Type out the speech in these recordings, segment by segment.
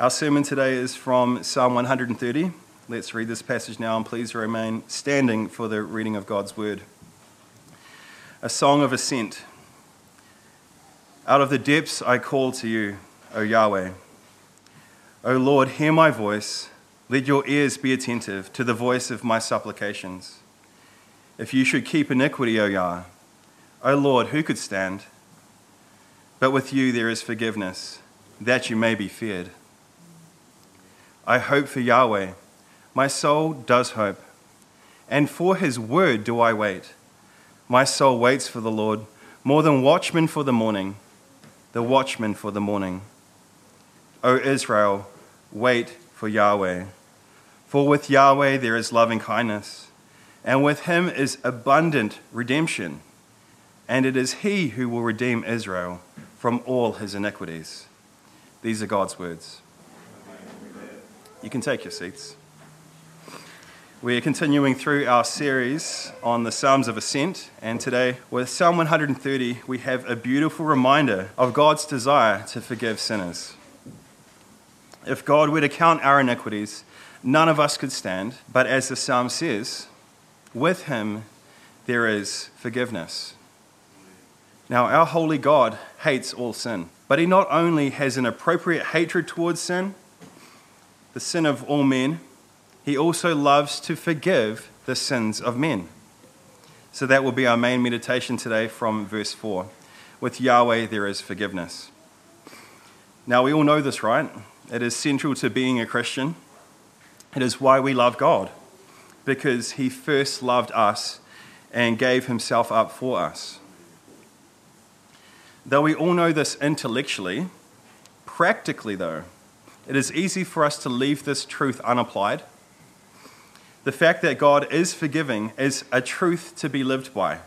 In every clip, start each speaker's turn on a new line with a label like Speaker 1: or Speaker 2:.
Speaker 1: Our sermon today is from Psalm 130. Let's read this passage now and please remain standing for the reading of God's word. A song of ascent. Out of the depths I call to you, O Yahweh. O Lord, hear my voice. Let your ears be attentive to the voice of my supplications. If you should keep iniquity, O Yah, O Lord, who could stand? But with you there is forgiveness, that you may be feared. I hope for Yahweh. My soul does hope. And for his word do I wait. My soul waits for the Lord more than watchmen for the morning, the watchmen for the morning. O Israel, wait for Yahweh. For with Yahweh there is loving kindness, and with him is abundant redemption. And it is he who will redeem Israel from all his iniquities. These are God's words. You can take your seats. We are continuing through our series on the Psalms of Ascent, and today with Psalm 130, we have a beautiful reminder of God's desire to forgive sinners. If God were to count our iniquities, none of us could stand, but as the Psalm says, with Him there is forgiveness. Now, our holy God hates all sin, but He not only has an appropriate hatred towards sin, the sin of all men, he also loves to forgive the sins of men. So that will be our main meditation today from verse 4. With Yahweh, there is forgiveness. Now, we all know this, right? It is central to being a Christian. It is why we love God, because He first loved us and gave Himself up for us. Though we all know this intellectually, practically, though, it is easy for us to leave this truth unapplied. The fact that God is forgiving is a truth to be lived by.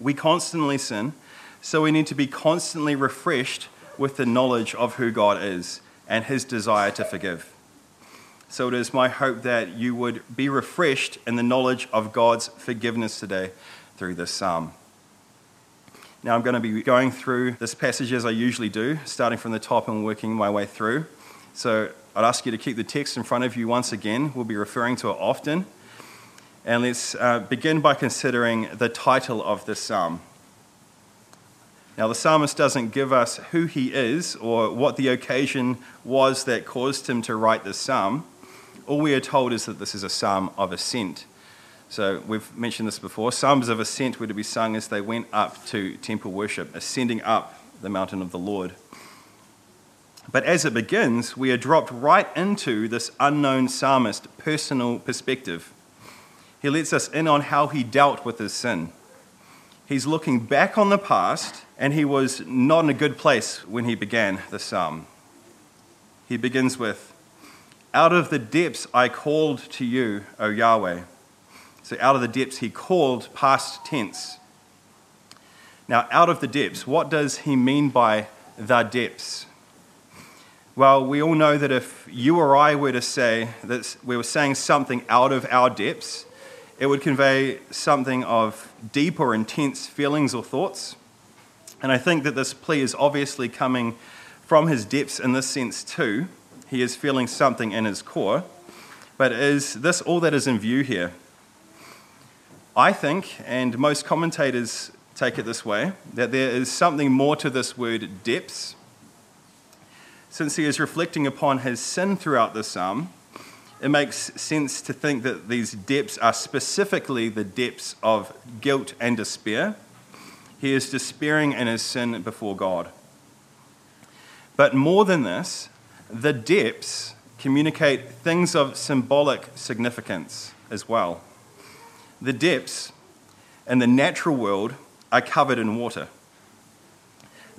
Speaker 1: We constantly sin, so we need to be constantly refreshed with the knowledge of who God is and his desire to forgive. So it is my hope that you would be refreshed in the knowledge of God's forgiveness today through this psalm. Now, I'm going to be going through this passage as I usually do, starting from the top and working my way through. So I'd ask you to keep the text in front of you once again. We'll be referring to it often. And let's uh, begin by considering the title of this psalm. Now, the psalmist doesn't give us who he is or what the occasion was that caused him to write this psalm. All we are told is that this is a psalm of ascent. So we've mentioned this before. Psalms of ascent were to be sung as they went up to temple worship, ascending up the mountain of the Lord. But as it begins, we are dropped right into this unknown psalmist personal perspective. He lets us in on how he dealt with his sin. He's looking back on the past, and he was not in a good place when he began the psalm. He begins with, Out of the depths I called to you, O Yahweh. So, out of the depths, he called past tense. Now, out of the depths, what does he mean by the depths? Well, we all know that if you or I were to say that we were saying something out of our depths, it would convey something of deep or intense feelings or thoughts. And I think that this plea is obviously coming from his depths in this sense too. He is feeling something in his core. But is this all that is in view here? I think, and most commentators take it this way, that there is something more to this word depths. Since he is reflecting upon his sin throughout the psalm, it makes sense to think that these depths are specifically the depths of guilt and despair. He is despairing in his sin before God. But more than this, the depths communicate things of symbolic significance as well. The depths and the natural world are covered in water.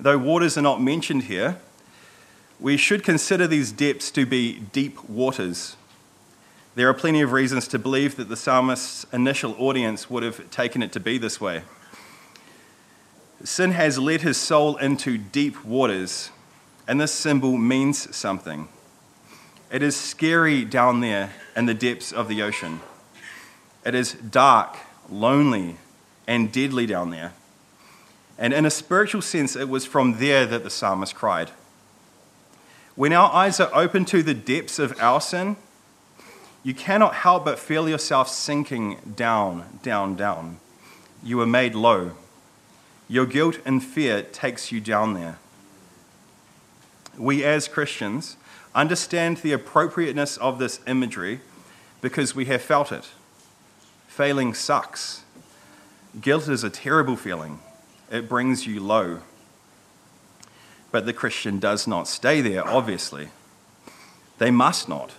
Speaker 1: Though waters are not mentioned here, we should consider these depths to be deep waters. There are plenty of reasons to believe that the psalmist's initial audience would have taken it to be this way. Sin has led his soul into deep waters, and this symbol means something. It is scary down there in the depths of the ocean. It is dark, lonely, and deadly down there. And in a spiritual sense, it was from there that the psalmist cried. When our eyes are open to the depths of our sin, you cannot help but feel yourself sinking down, down, down. You are made low. Your guilt and fear takes you down there. We as Christians understand the appropriateness of this imagery because we have felt it. Failing sucks. Guilt is a terrible feeling, it brings you low. But the Christian does not stay there, obviously. They must not.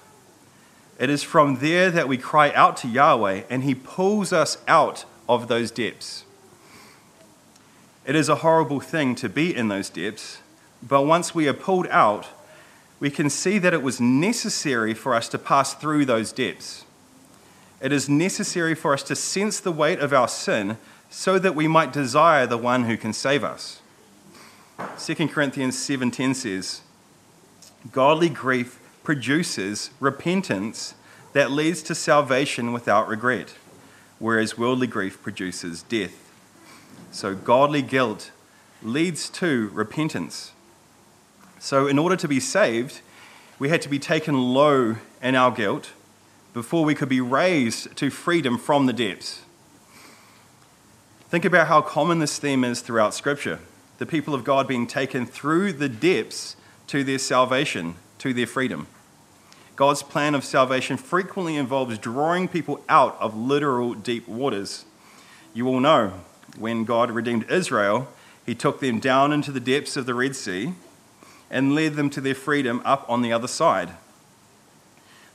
Speaker 1: It is from there that we cry out to Yahweh, and He pulls us out of those depths. It is a horrible thing to be in those depths, but once we are pulled out, we can see that it was necessary for us to pass through those depths. It is necessary for us to sense the weight of our sin so that we might desire the one who can save us. 2 Corinthians 7:10 says, "Godly grief produces repentance that leads to salvation without regret, whereas worldly grief produces death." So godly guilt leads to repentance. So in order to be saved, we had to be taken low in our guilt before we could be raised to freedom from the depths. Think about how common this theme is throughout Scripture the people of God being taken through the depths to their salvation, to their freedom. God's plan of salvation frequently involves drawing people out of literal deep waters. You all know when God redeemed Israel, he took them down into the depths of the Red Sea and led them to their freedom up on the other side.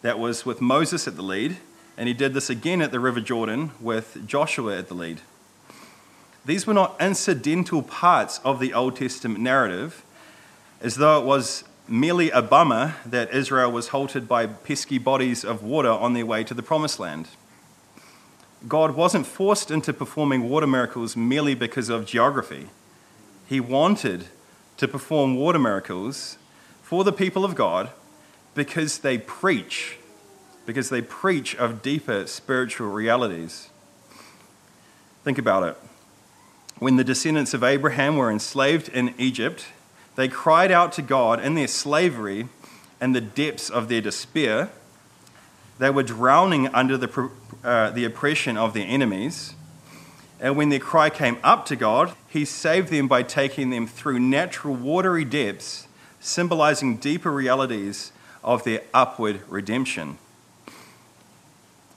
Speaker 1: That was with Moses at the lead, and he did this again at the River Jordan with Joshua at the lead. These were not incidental parts of the Old Testament narrative, as though it was merely a bummer that Israel was halted by pesky bodies of water on their way to the Promised Land. God wasn't forced into performing water miracles merely because of geography. He wanted to perform water miracles for the people of God because they preach, because they preach of deeper spiritual realities. Think about it. When the descendants of Abraham were enslaved in Egypt, they cried out to God in their slavery and the depths of their despair. They were drowning under the, uh, the oppression of their enemies. And when their cry came up to God, He saved them by taking them through natural watery depths, symbolizing deeper realities of their upward redemption.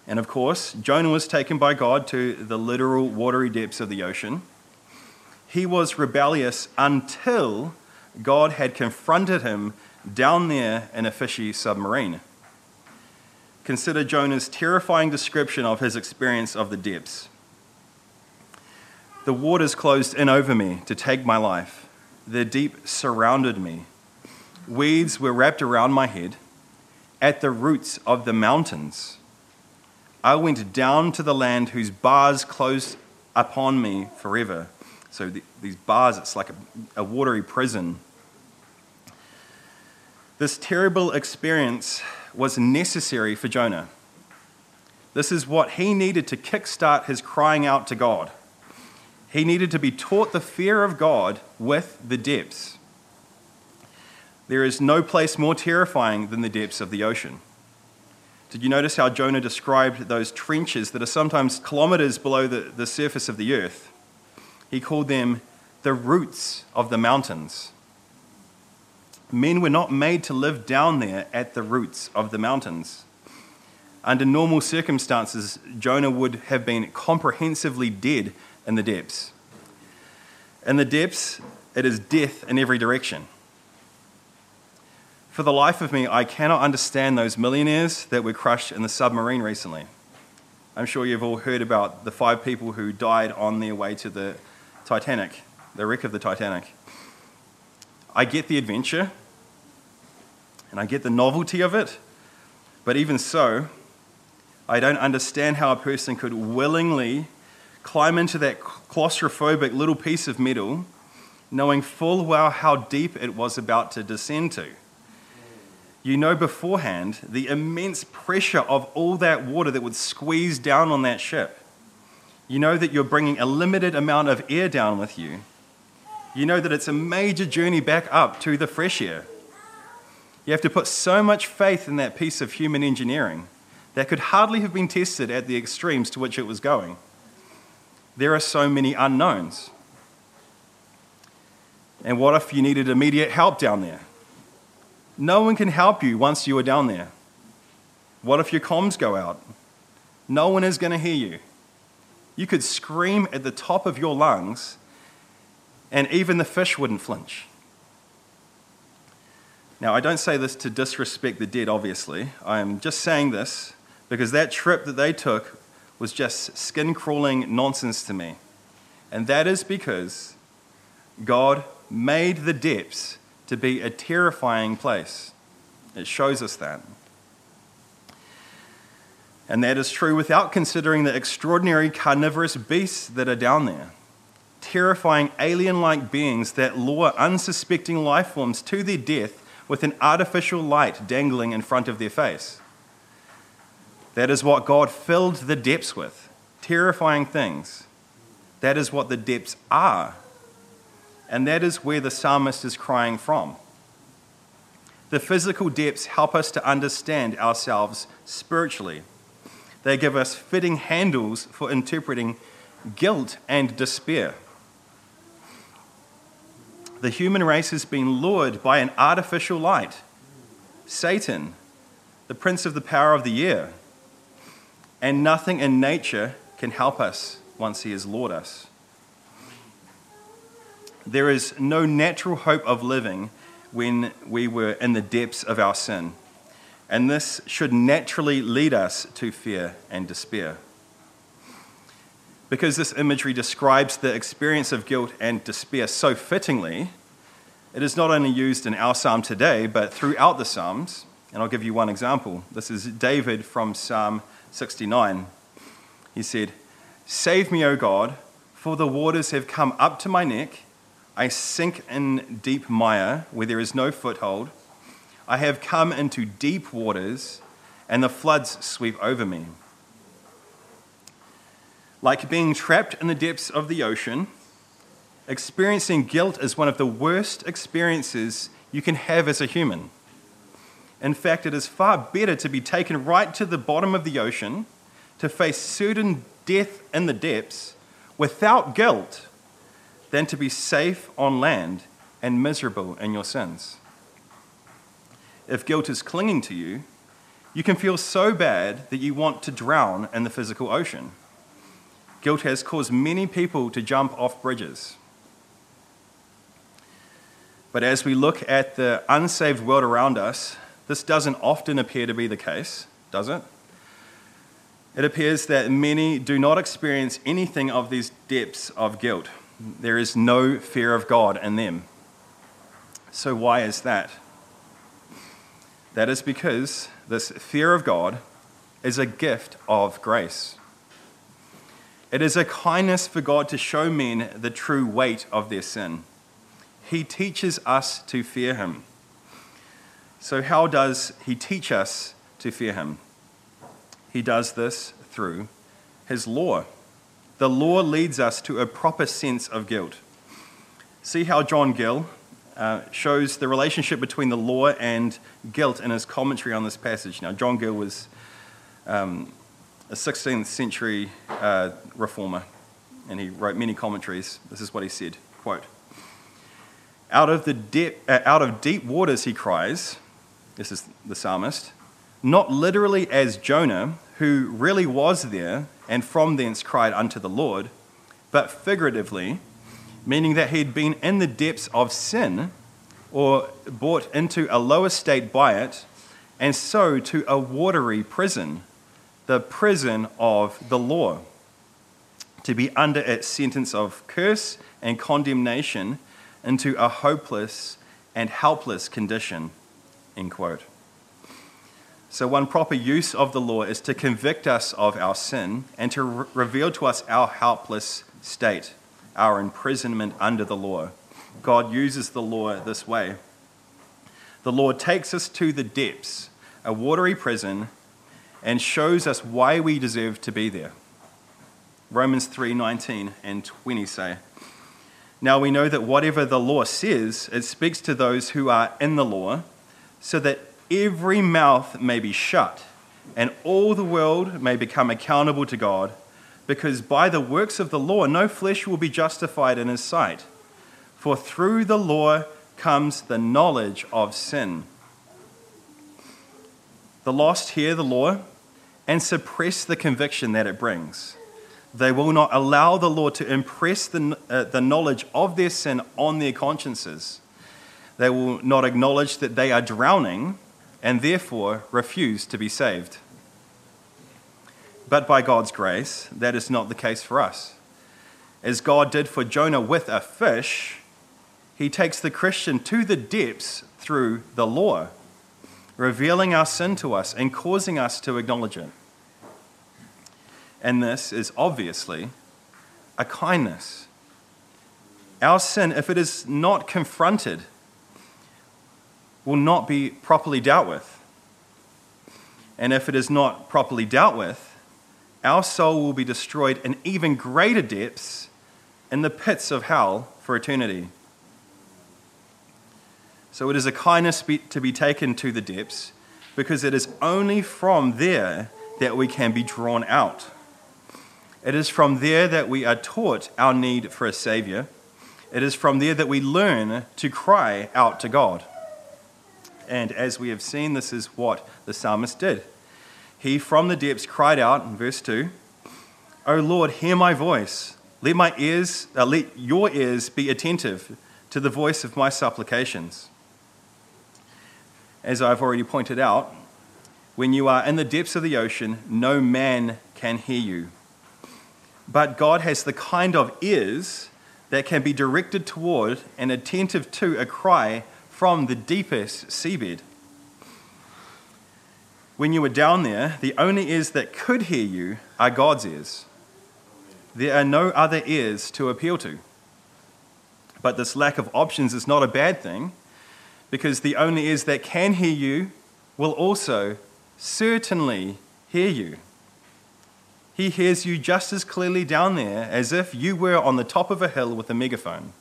Speaker 1: And of course, Jonah was taken by God to the literal watery depths of the ocean he was rebellious until God had confronted him down there in a fishy submarine. Consider Jonah's terrifying description of his experience of the depths. The waters closed in over me to take my life. The deep surrounded me. Weeds were wrapped around my head. At the roots of the mountains, I went down to the land whose bars closed upon me forever. So the, these bars, it's like a, a watery prison. This terrible experience was necessary for Jonah. This is what he needed to kickstart his crying out to God. He needed to be taught the fear of God with the depths. There is no place more terrifying than the depths of the ocean. Did you notice how Jonah described those trenches that are sometimes kilometers below the, the surface of the earth? He called them the roots of the mountains. Men were not made to live down there at the roots of the mountains. Under normal circumstances, Jonah would have been comprehensively dead in the depths. In the depths, it is death in every direction. For the life of me, I cannot understand those millionaires that were crushed in the submarine recently. I'm sure you've all heard about the five people who died on their way to the Titanic, the wreck of the Titanic. I get the adventure and I get the novelty of it, but even so, I don't understand how a person could willingly climb into that claustrophobic little piece of metal knowing full well how deep it was about to descend to. You know beforehand the immense pressure of all that water that would squeeze down on that ship. You know that you're bringing a limited amount of air down with you. You know that it's a major journey back up to the fresh air. You have to put so much faith in that piece of human engineering that could hardly have been tested at the extremes to which it was going. There are so many unknowns. And what if you needed immediate help down there? No one can help you once you are down there. What if your comms go out? No one is going to hear you. You could scream at the top of your lungs, and even the fish wouldn't flinch. Now, I don't say this to disrespect the dead, obviously. I am just saying this because that trip that they took was just skin crawling nonsense to me. And that is because God made the depths to be a terrifying place. It shows us that. And that is true without considering the extraordinary carnivorous beasts that are down there. Terrifying alien like beings that lure unsuspecting life forms to their death with an artificial light dangling in front of their face. That is what God filled the depths with terrifying things. That is what the depths are. And that is where the psalmist is crying from. The physical depths help us to understand ourselves spiritually. They give us fitting handles for interpreting guilt and despair the human race has been lured by an artificial light Satan, the prince of the power of the air. And nothing in nature can help us once he has lured us. There is no natural hope of living when we were in the depths of our sin. And this should naturally lead us to fear and despair. Because this imagery describes the experience of guilt and despair so fittingly, it is not only used in our psalm today, but throughout the Psalms. And I'll give you one example. This is David from Psalm 69. He said, Save me, O God, for the waters have come up to my neck. I sink in deep mire where there is no foothold. I have come into deep waters, and the floods sweep over me. Like being trapped in the depths of the ocean, experiencing guilt is one of the worst experiences you can have as a human. In fact, it is far better to be taken right to the bottom of the ocean, to face certain death in the depths without guilt, than to be safe on land and miserable in your sins. If guilt is clinging to you, you can feel so bad that you want to drown in the physical ocean. Guilt has caused many people to jump off bridges. But as we look at the unsaved world around us, this doesn't often appear to be the case, does it? It appears that many do not experience anything of these depths of guilt. There is no fear of God in them. So, why is that? That is because this fear of God is a gift of grace. It is a kindness for God to show men the true weight of their sin. He teaches us to fear him. So, how does he teach us to fear him? He does this through his law. The law leads us to a proper sense of guilt. See how John Gill uh, shows the relationship between the law and guilt in his commentary on this passage. Now, John Gill was um, a 16th century uh, reformer, and he wrote many commentaries. This is what he said quote, out of, the de- uh, out of deep waters, he cries, this is the psalmist, not literally as Jonah, who really was there and from thence cried unto the Lord, but figuratively, meaning that he had been in the depths of sin or brought into a lower state by it, and so to a watery prison, the prison of the law, to be under its sentence of curse and condemnation into a hopeless and helpless condition. End quote. So, one proper use of the law is to convict us of our sin and to re- reveal to us our helpless state, our imprisonment under the law. God uses the law this way. The Lord takes us to the depths, a watery prison, and shows us why we deserve to be there. Romans 3:19 and 20 say, now we know that whatever the law says, it speaks to those who are in the law, so that every mouth may be shut and all the world may become accountable to God, because by the works of the law no flesh will be justified in his sight. For through the law comes the knowledge of sin. The lost hear the law and suppress the conviction that it brings. They will not allow the law to impress the, uh, the knowledge of their sin on their consciences. They will not acknowledge that they are drowning and therefore refuse to be saved. But by God's grace, that is not the case for us. As God did for Jonah with a fish, he takes the Christian to the depths through the law, revealing our sin to us and causing us to acknowledge it. And this is obviously a kindness. Our sin, if it is not confronted, will not be properly dealt with. And if it is not properly dealt with, our soul will be destroyed in even greater depths in the pits of hell for eternity. So it is a kindness to be taken to the depths because it is only from there that we can be drawn out. It is from there that we are taught our need for a Savior. It is from there that we learn to cry out to God. And as we have seen, this is what the psalmist did. He from the depths cried out in verse 2 O Lord, hear my voice. Let, my ears, uh, let your ears be attentive to the voice of my supplications. As I've already pointed out, when you are in the depths of the ocean, no man can hear you. But God has the kind of ears that can be directed toward and attentive to a cry from the deepest seabed. When you were down there, the only ears that could hear you are God's ears. There are no other ears to appeal to. But this lack of options is not a bad thing because the only ears that can hear you will also certainly hear you. He hears you just as clearly down there as if you were on the top of a hill with a megaphone.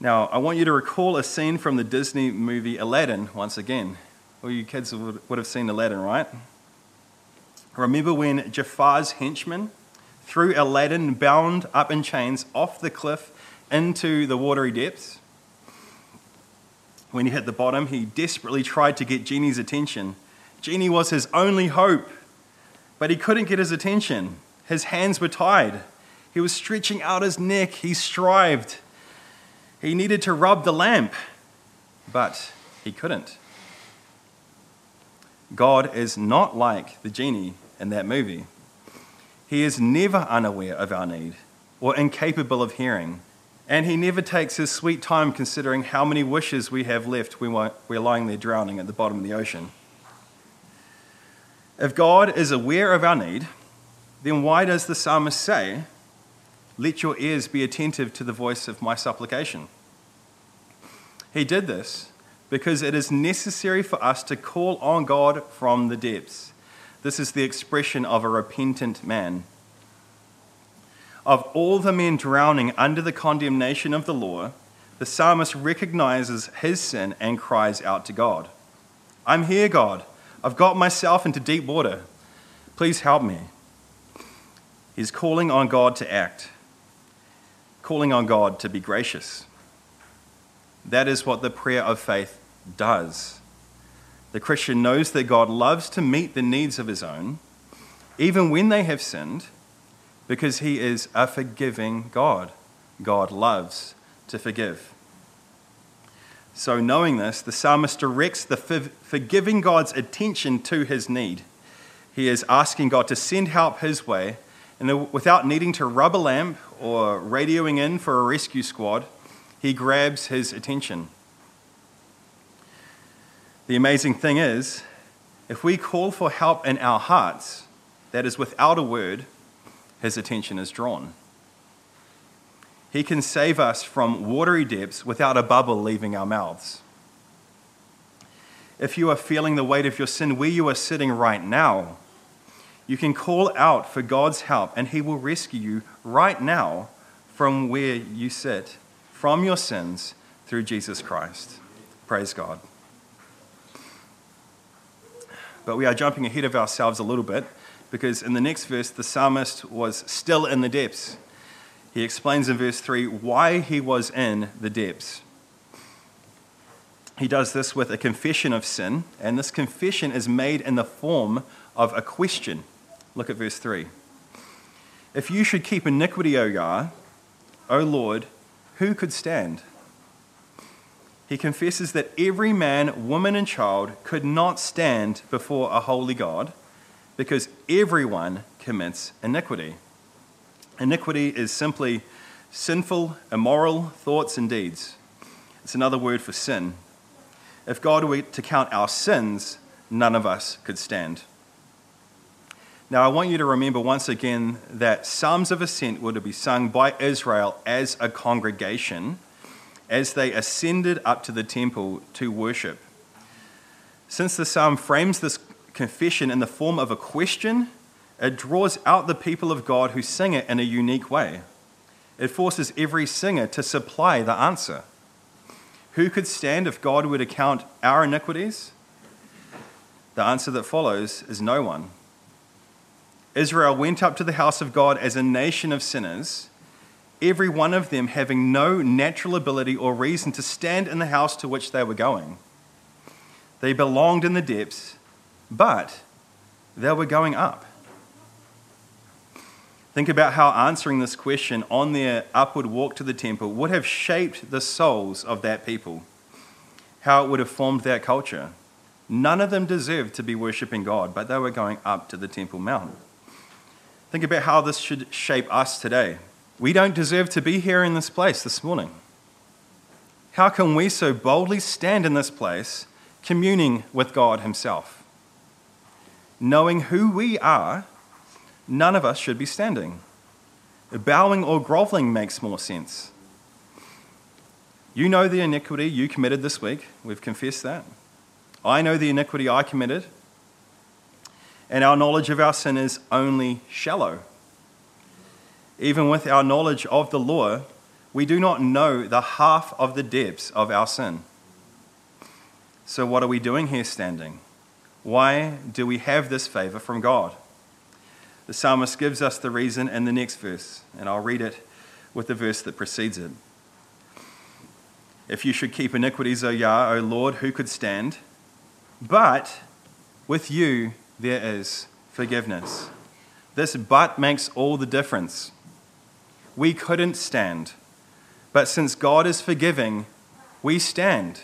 Speaker 1: Now, I want you to recall a scene from the Disney movie Aladdin once again. All you kids would have seen Aladdin, right? Remember when Jafar's henchmen threw Aladdin bound up in chains off the cliff into the watery depths? When he hit the bottom, he desperately tried to get Genie's attention. Genie was his only hope, but he couldn't get his attention. His hands were tied. He was stretching out his neck. He strived. He needed to rub the lamp, but he couldn't. God is not like the genie in that movie. He is never unaware of our need or incapable of hearing, and he never takes his sweet time considering how many wishes we have left when we're lying there drowning at the bottom of the ocean. If God is aware of our need, then why does the psalmist say, Let your ears be attentive to the voice of my supplication? He did this because it is necessary for us to call on God from the depths. This is the expression of a repentant man. Of all the men drowning under the condemnation of the law, the psalmist recognizes his sin and cries out to God I'm here, God. I've got myself into deep water. Please help me. He's calling on God to act, calling on God to be gracious. That is what the prayer of faith does. The Christian knows that God loves to meet the needs of his own, even when they have sinned, because he is a forgiving God. God loves to forgive. So, knowing this, the psalmist directs the forgiving God's attention to his need. He is asking God to send help his way, and without needing to rub a lamp or radioing in for a rescue squad, he grabs his attention. The amazing thing is, if we call for help in our hearts, that is without a word, his attention is drawn. He can save us from watery depths without a bubble leaving our mouths. If you are feeling the weight of your sin where you are sitting right now, you can call out for God's help and He will rescue you right now from where you sit from your sins through Jesus Christ. Praise God. But we are jumping ahead of ourselves a little bit because in the next verse, the psalmist was still in the depths. He explains in verse 3 why he was in the depths. He does this with a confession of sin, and this confession is made in the form of a question. Look at verse 3. If you should keep iniquity, O Yah, O Lord, who could stand? He confesses that every man, woman, and child could not stand before a holy God because everyone commits iniquity. Iniquity is simply sinful, immoral thoughts and deeds. It's another word for sin. If God were to count our sins, none of us could stand. Now, I want you to remember once again that Psalms of Ascent were to be sung by Israel as a congregation as they ascended up to the temple to worship. Since the psalm frames this confession in the form of a question, it draws out the people of God who sing it in a unique way. It forces every singer to supply the answer. Who could stand if God were to count our iniquities? The answer that follows is no one. Israel went up to the house of God as a nation of sinners, every one of them having no natural ability or reason to stand in the house to which they were going. They belonged in the depths, but they were going up. Think about how answering this question on their upward walk to the temple would have shaped the souls of that people, how it would have formed their culture. None of them deserved to be worshipping God, but they were going up to the Temple Mount. Think about how this should shape us today. We don't deserve to be here in this place this morning. How can we so boldly stand in this place, communing with God Himself? Knowing who we are, none of us should be standing. Bowing or groveling makes more sense. You know the iniquity you committed this week. We've confessed that. I know the iniquity I committed and our knowledge of our sin is only shallow. Even with our knowledge of the law, we do not know the half of the depths of our sin. So, what are we doing here standing? Why do we have this favor from God? The psalmist gives us the reason in the next verse, and I'll read it with the verse that precedes it. If you should keep iniquities, O Yah, O Lord, who could stand? But with you there is forgiveness. This but makes all the difference. We couldn't stand, but since God is forgiving, we stand.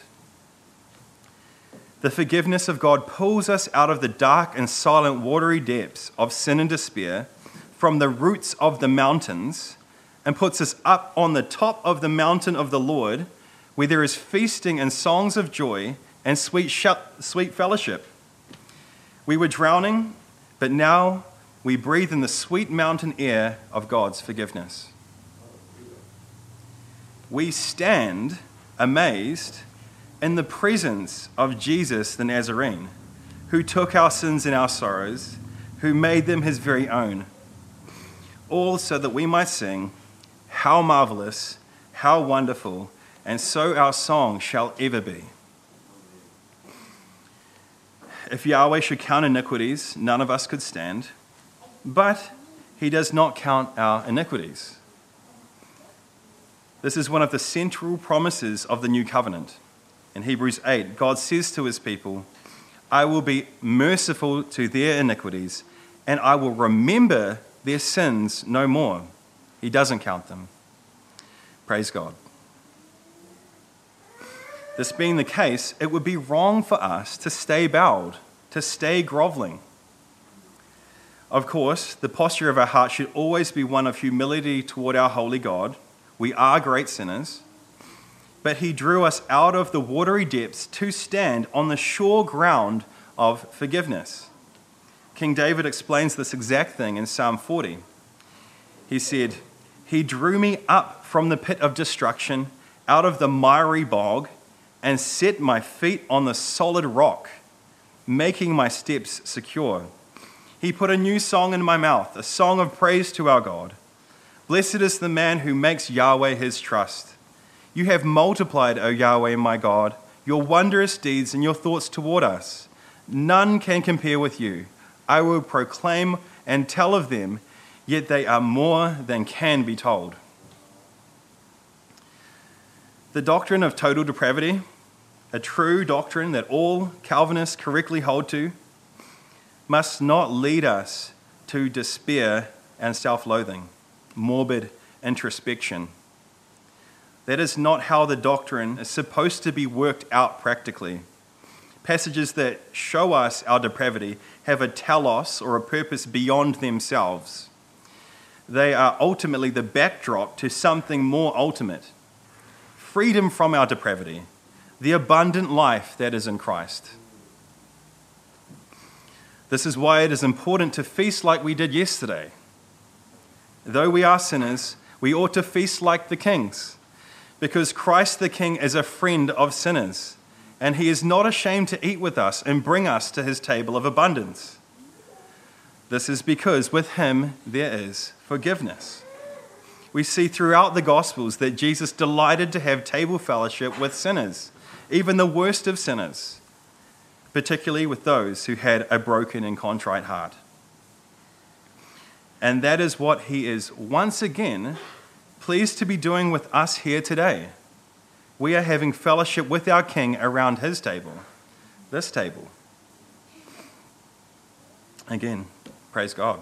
Speaker 1: The forgiveness of God pulls us out of the dark and silent, watery depths of sin and despair, from the roots of the mountains, and puts us up on the top of the mountain of the Lord, where there is feasting and songs of joy and sweet, sweet fellowship. We were drowning, but now we breathe in the sweet mountain air of God's forgiveness. We stand amazed in the presence of Jesus the Nazarene, who took our sins and our sorrows, who made them his very own, all so that we might sing, How marvelous, how wonderful, and so our song shall ever be. If Yahweh should count iniquities, none of us could stand. But he does not count our iniquities. This is one of the central promises of the new covenant. In Hebrews 8, God says to his people, I will be merciful to their iniquities, and I will remember their sins no more. He doesn't count them. Praise God. This being the case, it would be wrong for us to stay bowed, to stay groveling. Of course, the posture of our heart should always be one of humility toward our holy God. We are great sinners, but He drew us out of the watery depths to stand on the sure ground of forgiveness. King David explains this exact thing in Psalm 40. He said, He drew me up from the pit of destruction, out of the miry bog and set my feet on the solid rock, making my steps secure. He put a new song in my mouth, a song of praise to our God. Blessed is the man who makes Yahweh his trust. You have multiplied, O Yahweh, my God, your wondrous deeds and your thoughts toward us. None can compare with you. I will proclaim and tell of them, yet they are more than can be told. The doctrine of total depravity, a true doctrine that all Calvinists correctly hold to, must not lead us to despair and self loathing, morbid introspection. That is not how the doctrine is supposed to be worked out practically. Passages that show us our depravity have a telos or a purpose beyond themselves. They are ultimately the backdrop to something more ultimate freedom from our depravity, the abundant life that is in Christ. This is why it is important to feast like we did yesterday. Though we are sinners, we ought to feast like the kings because Christ the King is a friend of sinners, and he is not ashamed to eat with us and bring us to his table of abundance. This is because with him there is forgiveness. We see throughout the Gospels that Jesus delighted to have table fellowship with sinners, even the worst of sinners, particularly with those who had a broken and contrite heart. And that is what he is once again pleased to be doing with us here today. We are having fellowship with our King around his table, this table. Again, praise God.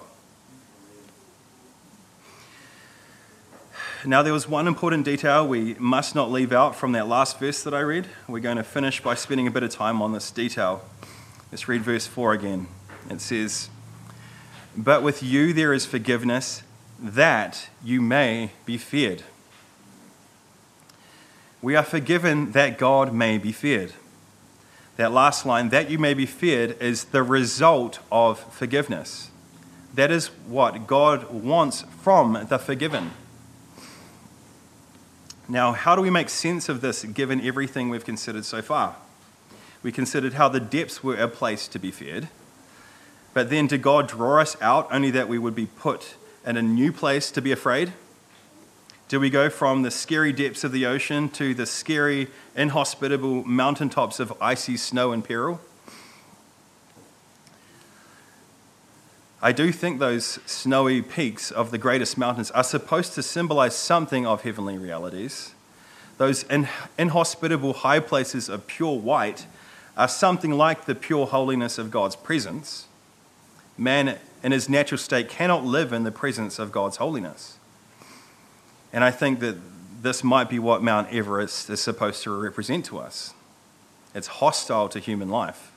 Speaker 1: Now, there was one important detail we must not leave out from that last verse that I read. We're going to finish by spending a bit of time on this detail. Let's read verse 4 again. It says, But with you there is forgiveness that you may be feared. We are forgiven that God may be feared. That last line, that you may be feared, is the result of forgiveness. That is what God wants from the forgiven. Now, how do we make sense of this given everything we've considered so far? We considered how the depths were a place to be feared, but then did God draw us out only that we would be put and a new place to be afraid? Do we go from the scary depths of the ocean to the scary, inhospitable mountaintops of icy snow and peril? I do think those snowy peaks of the greatest mountains are supposed to symbolize something of heavenly realities. Those in- inhospitable high places of pure white are something like the pure holiness of God's presence. Man in his natural state cannot live in the presence of God's holiness. And I think that this might be what Mount Everest is supposed to represent to us. It's hostile to human life.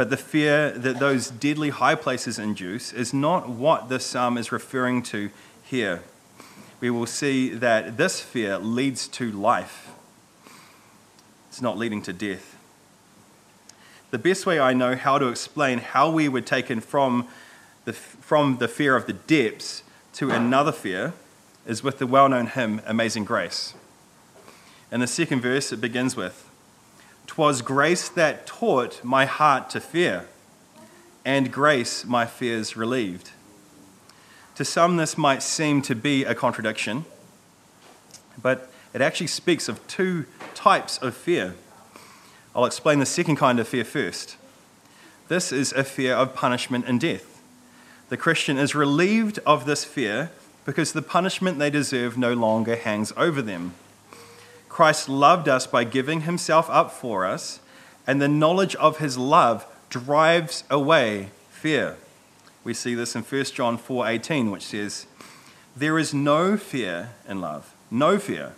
Speaker 1: But the fear that those deadly high places induce is not what this psalm is referring to here. We will see that this fear leads to life, it's not leading to death the best way I know how to explain how we were taken from the, from the fear of the depths to another fear is with the well known hymn, Amazing Grace. In the second verse, it begins with, "'Twas grace that taught my heart to fear, and grace my fears relieved. To some, this might seem to be a contradiction, but it actually speaks of two types of fear. I'll explain the second kind of fear first. This is a fear of punishment and death. The Christian is relieved of this fear because the punishment they deserve no longer hangs over them. Christ loved us by giving himself up for us, and the knowledge of his love drives away fear. We see this in 1 John 4:18 which says, "There is no fear in love, no fear.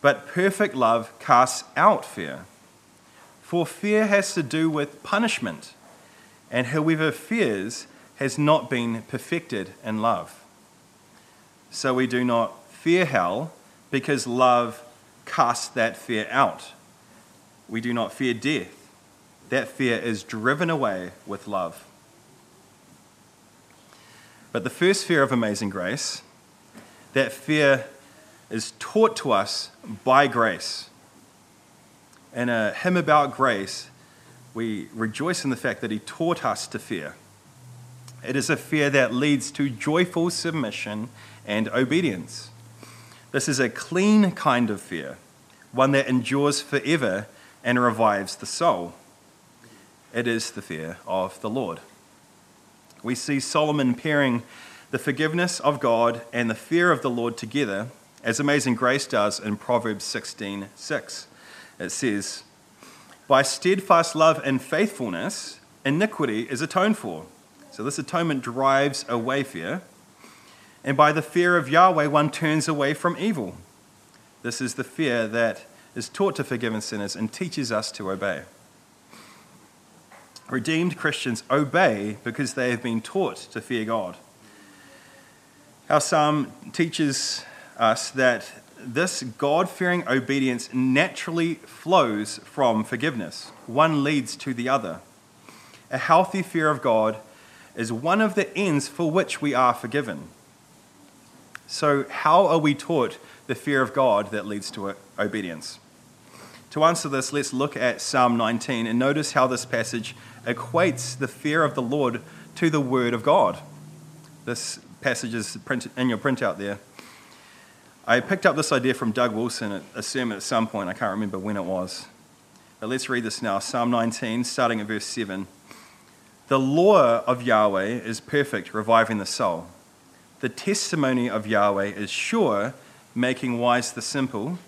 Speaker 1: But perfect love casts out fear." For fear has to do with punishment, and whoever fears has not been perfected in love. So we do not fear hell because love casts that fear out. We do not fear death. That fear is driven away with love. But the first fear of amazing grace, that fear is taught to us by grace in a hymn about grace, we rejoice in the fact that he taught us to fear. It is a fear that leads to joyful submission and obedience. This is a clean kind of fear, one that endures forever and revives the soul. It is the fear of the Lord. We see Solomon pairing the forgiveness of God and the fear of the Lord together, as Amazing Grace does in Proverbs 16 6. It says, By steadfast love and faithfulness, iniquity is atoned for. So this atonement drives away fear. And by the fear of Yahweh, one turns away from evil. This is the fear that is taught to forgiven sinners and teaches us to obey. Redeemed Christians obey because they have been taught to fear God. Our psalm teaches us that this God fearing obedience naturally flows from forgiveness. One leads to the other. A healthy fear of God is one of the ends for which we are forgiven. So, how are we taught the fear of God that leads to obedience? To answer this, let's look at Psalm 19 and notice how this passage equates the fear of the Lord to the Word of God. This passage is in your printout there. I picked up this idea from Doug Wilson at a sermon at some point. I can't remember when it was. But let's read this now Psalm 19, starting at verse 7. The law of Yahweh is perfect, reviving the soul. The testimony of Yahweh is sure, making wise the simple.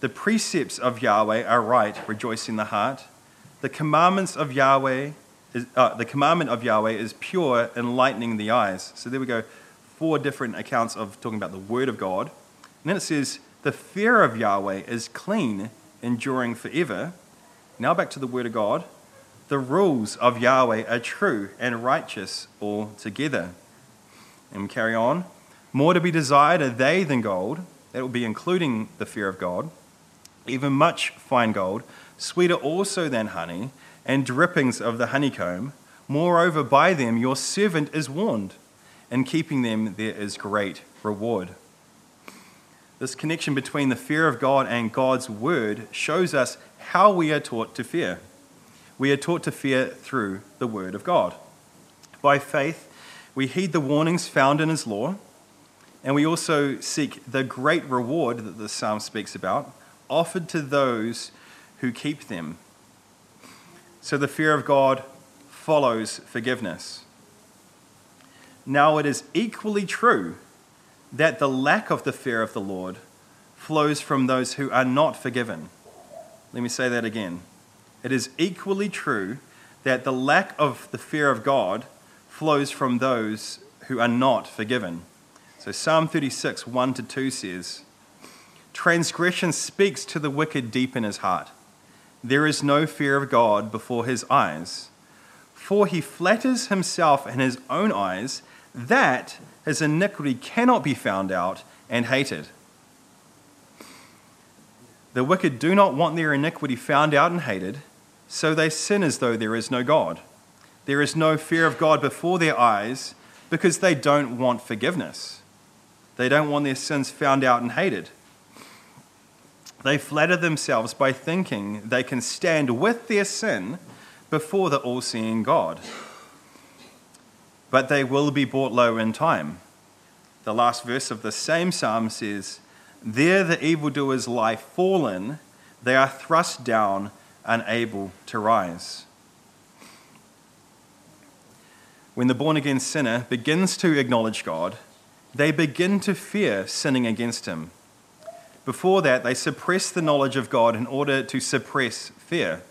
Speaker 1: The precepts of Yahweh are right, rejoicing the heart. The commandments of Yahweh is, uh, the commandment of Yahweh is pure, enlightening the eyes. So there we go, four different accounts of talking about the word of God. And then it says, the fear of Yahweh is clean, enduring forever. Now back to the word of God. The rules of Yahweh are true and righteous altogether. And we carry on. More to be desired are they than gold. That will be including the fear of God. Even much fine gold, sweeter also than honey, and drippings of the honeycomb. Moreover, by them your servant is warned. In keeping them, there is great reward. This connection between the fear of God and God's word shows us how we are taught to fear we are taught to fear through the Word of God. By faith, we heed the warnings found in His law, and we also seek the great reward that the psalm speaks about, offered to those who keep them. So the fear of God follows forgiveness. Now, it is equally true that the lack of the fear of the Lord flows from those who are not forgiven. Let me say that again it is equally true that the lack of the fear of God flows from those who are not forgiven. So Psalm 36, 1 to 2 says, Transgression speaks to the wicked deep in his heart. There is no fear of God before his eyes. For he flatters himself in his own eyes that his iniquity cannot be found out and hated. The wicked do not want their iniquity found out and hated so they sin as though there is no God. There is no fear of God before their eyes because they don't want forgiveness. They don't want their sins found out and hated. They flatter themselves by thinking they can stand with their sin before the all seeing God. But they will be brought low in time. The last verse of the same psalm says, There the evildoers lie fallen, they are thrust down unable to rise. When the born again sinner begins to acknowledge God, they begin to fear sinning against Him. Before that, they suppress the knowledge of God in order to suppress fear.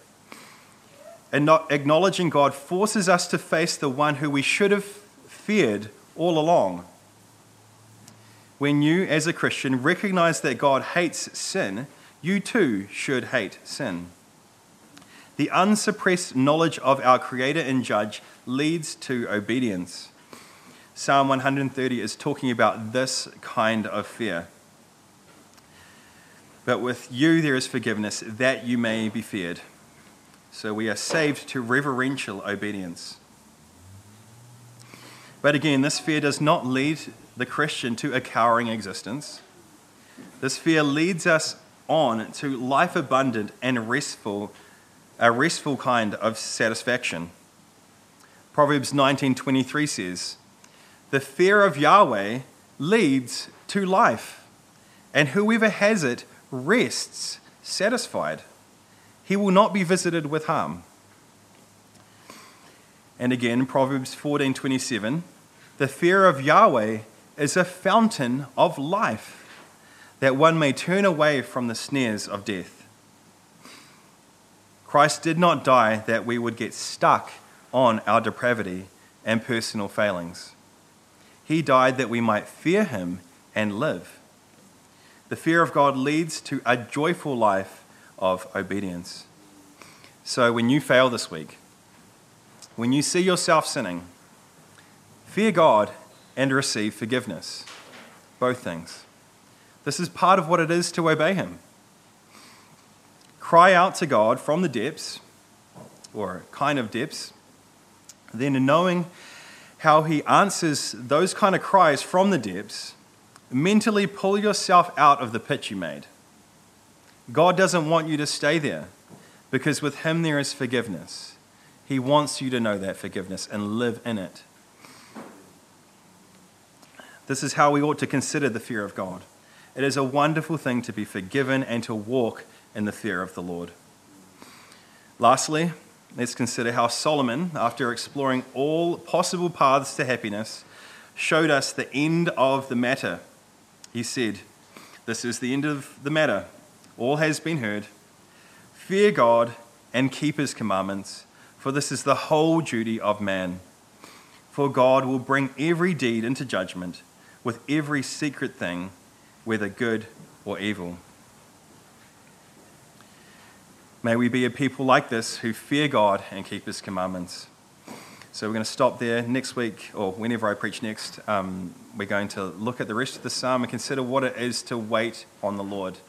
Speaker 1: And not acknowledging God forces us to face the one who we should have feared all along. When you, as a Christian, recognize that God hates sin, you too should hate sin. The unsuppressed knowledge of our Creator and Judge leads to obedience. Psalm 130 is talking about this kind of fear. But with you there is forgiveness, that you may be feared. So we are saved to reverential obedience. But again, this fear does not lead the Christian to a cowering existence. This fear leads us on to life abundant and restful a restful kind of satisfaction. Proverbs 19:23 says, "The fear of Yahweh leads to life, and whoever has it rests satisfied. He will not be visited with harm. And again, Proverbs 14:27, the fear of Yahweh is a fountain of life, that one may turn away from the snares of death. Christ did not die that we would get stuck on our depravity and personal failings. He died that we might fear him and live. The fear of God leads to a joyful life of obedience. So when you fail this week, when you see yourself sinning, fear God and receive forgiveness. Both things. This is part of what it is to obey Him. Cry out to God from the depths, or kind of depths, then knowing how He answers those kind of cries from the depths, mentally pull yourself out of the pit you made. God doesn't want you to stay there because with Him there is forgiveness. He wants you to know that forgiveness and live in it. This is how we ought to consider the fear of God. It is a wonderful thing to be forgiven and to walk in the fear of the Lord. Lastly, let's consider how Solomon, after exploring all possible paths to happiness, showed us the end of the matter. He said, This is the end of the matter. All has been heard. Fear God and keep his commandments, for this is the whole duty of man. For God will bring every deed into judgment with every secret thing, whether good or evil. May we be a people like this who fear God and keep His commandments. So we're going to stop there. Next week, or whenever I preach next, um, we're going to look at the rest of the psalm and consider what it is to wait on the Lord.